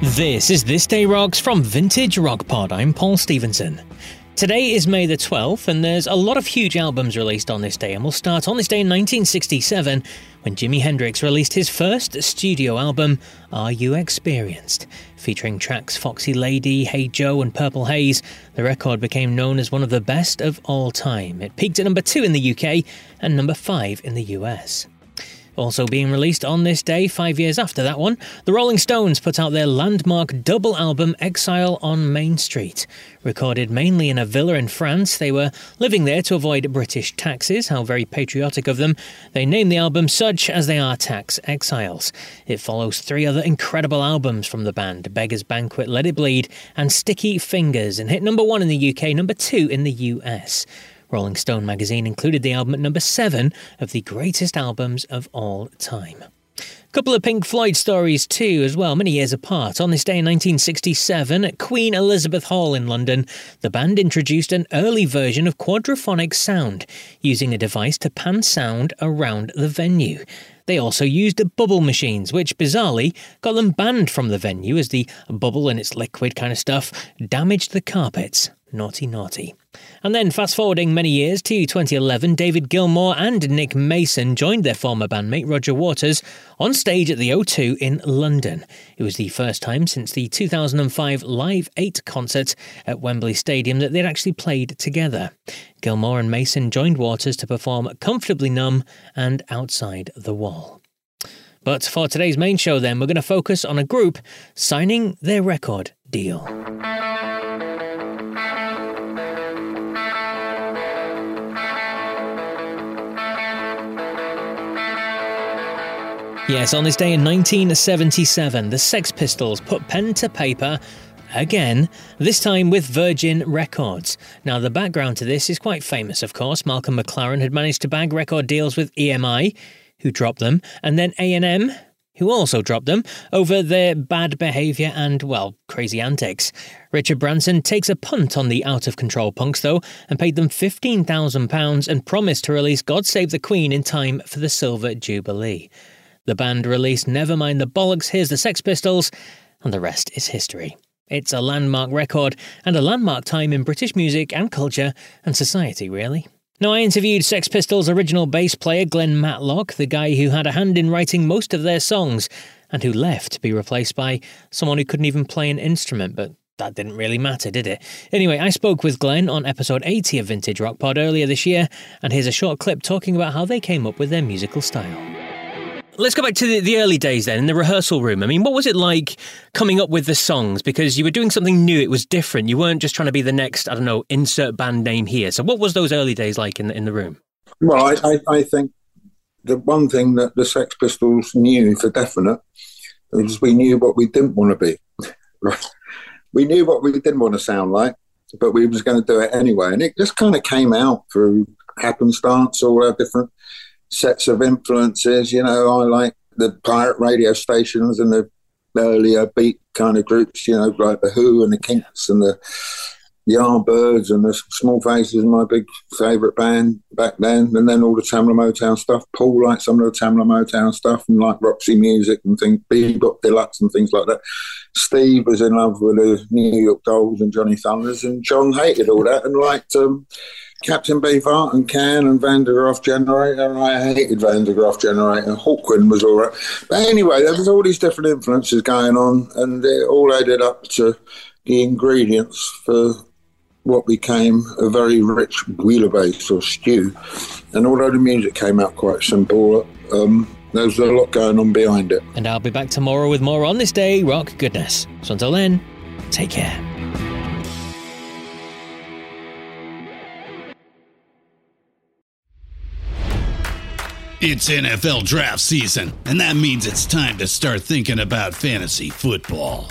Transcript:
This is This Day Rocks from Vintage Rock Pod. I'm Paul Stevenson. Today is May the 12th, and there's a lot of huge albums released on this day, and we'll start on this day in 1967 when Jimi Hendrix released his first studio album, Are You Experienced? Featuring tracks Foxy Lady, Hey Joe, and Purple Haze, the record became known as one of the best of all time. It peaked at number 2 in the UK and number 5 in the US. Also being released on this day, five years after that one, the Rolling Stones put out their landmark double album Exile on Main Street. Recorded mainly in a villa in France, they were living there to avoid British taxes. How very patriotic of them. They named the album such as they are tax exiles. It follows three other incredible albums from the band Beggar's Banquet, Let It Bleed, and Sticky Fingers, and hit number one in the UK, number two in the US. Rolling Stone magazine included the album at number 7 of the greatest albums of all time. A couple of Pink Floyd stories too, as well, many years apart. On this day in 1967, at Queen Elizabeth Hall in London, the band introduced an early version of quadraphonic sound, using a device to pan sound around the venue. They also used bubble machines, which bizarrely got them banned from the venue as the bubble and its liquid kind of stuff damaged the carpets. Naughty, naughty. And then, fast forwarding many years to 2011, David Gilmour and Nick Mason joined their former bandmate Roger Waters on stage at the O2 in London. It was the first time since the 2005 Live 8 concert at Wembley Stadium that they'd actually played together. Gilmour and Mason joined Waters to perform Comfortably Numb and Outside the Wall. But for today's main show, then, we're going to focus on a group signing their record deal. Yes, on this day in 1977, the Sex Pistols put pen to paper again, this time with Virgin Records. Now, the background to this is quite famous, of course. Malcolm McLaren had managed to bag record deals with EMI, who dropped them, and then A&M, who also dropped them over their bad behaviour and, well, crazy antics. Richard Branson takes a punt on the out of control punks, though, and paid them £15,000 and promised to release God Save the Queen in time for the Silver Jubilee. The band released Nevermind the Bollocks, Here's the Sex Pistols, and the rest is history. It's a landmark record and a landmark time in British music and culture and society, really. Now, I interviewed Sex Pistols' original bass player Glenn Matlock, the guy who had a hand in writing most of their songs, and who left to be replaced by someone who couldn't even play an instrument, but that didn't really matter, did it? Anyway, I spoke with Glenn on episode 80 of Vintage Rock Pod earlier this year, and here's a short clip talking about how they came up with their musical style. Let's go back to the, the, early days then, in the rehearsal room. I mean, what was it like coming up with the songs? Because you were doing something new, it was different. You weren't just trying to be the next, I don't know, insert band name here. So, what was those early days like in the, in the room? Well, I, I, I think the one thing that the Sex Pistols knew for definite was we knew what we didn't want to be. right? We knew what we didn't want to sound like. but we was going to do it anyway. And it just kind of came out through happenstance, all our different sets of influences. You know, I like the pirate radio stations and the earlier beat kind of groups, you know, like the Who and the Kinks and the Yardbirds and the Small Faces, my big favourite band back then. And then all the Tamla Motown stuff. Paul liked some of the Tamla Motown stuff and like Roxy Music and things, Bebop Deluxe and things like that. Steve was in love with the New York Dolls and Johnny Thunders, and John hated all that and liked. Um, Captain Beefheart and Can and Van der Graaf Generator. I hated Van der Graaf Generator. Hawkwind was all right. But anyway, there was all these different influences going on, and it all added up to the ingredients for what became a very rich bouillabaisse or stew. And although the music came out quite simple, um, there's a lot going on behind it. And I'll be back tomorrow with more on this day rock goodness. So until then, take care. It's NFL draft season, and that means it's time to start thinking about fantasy football.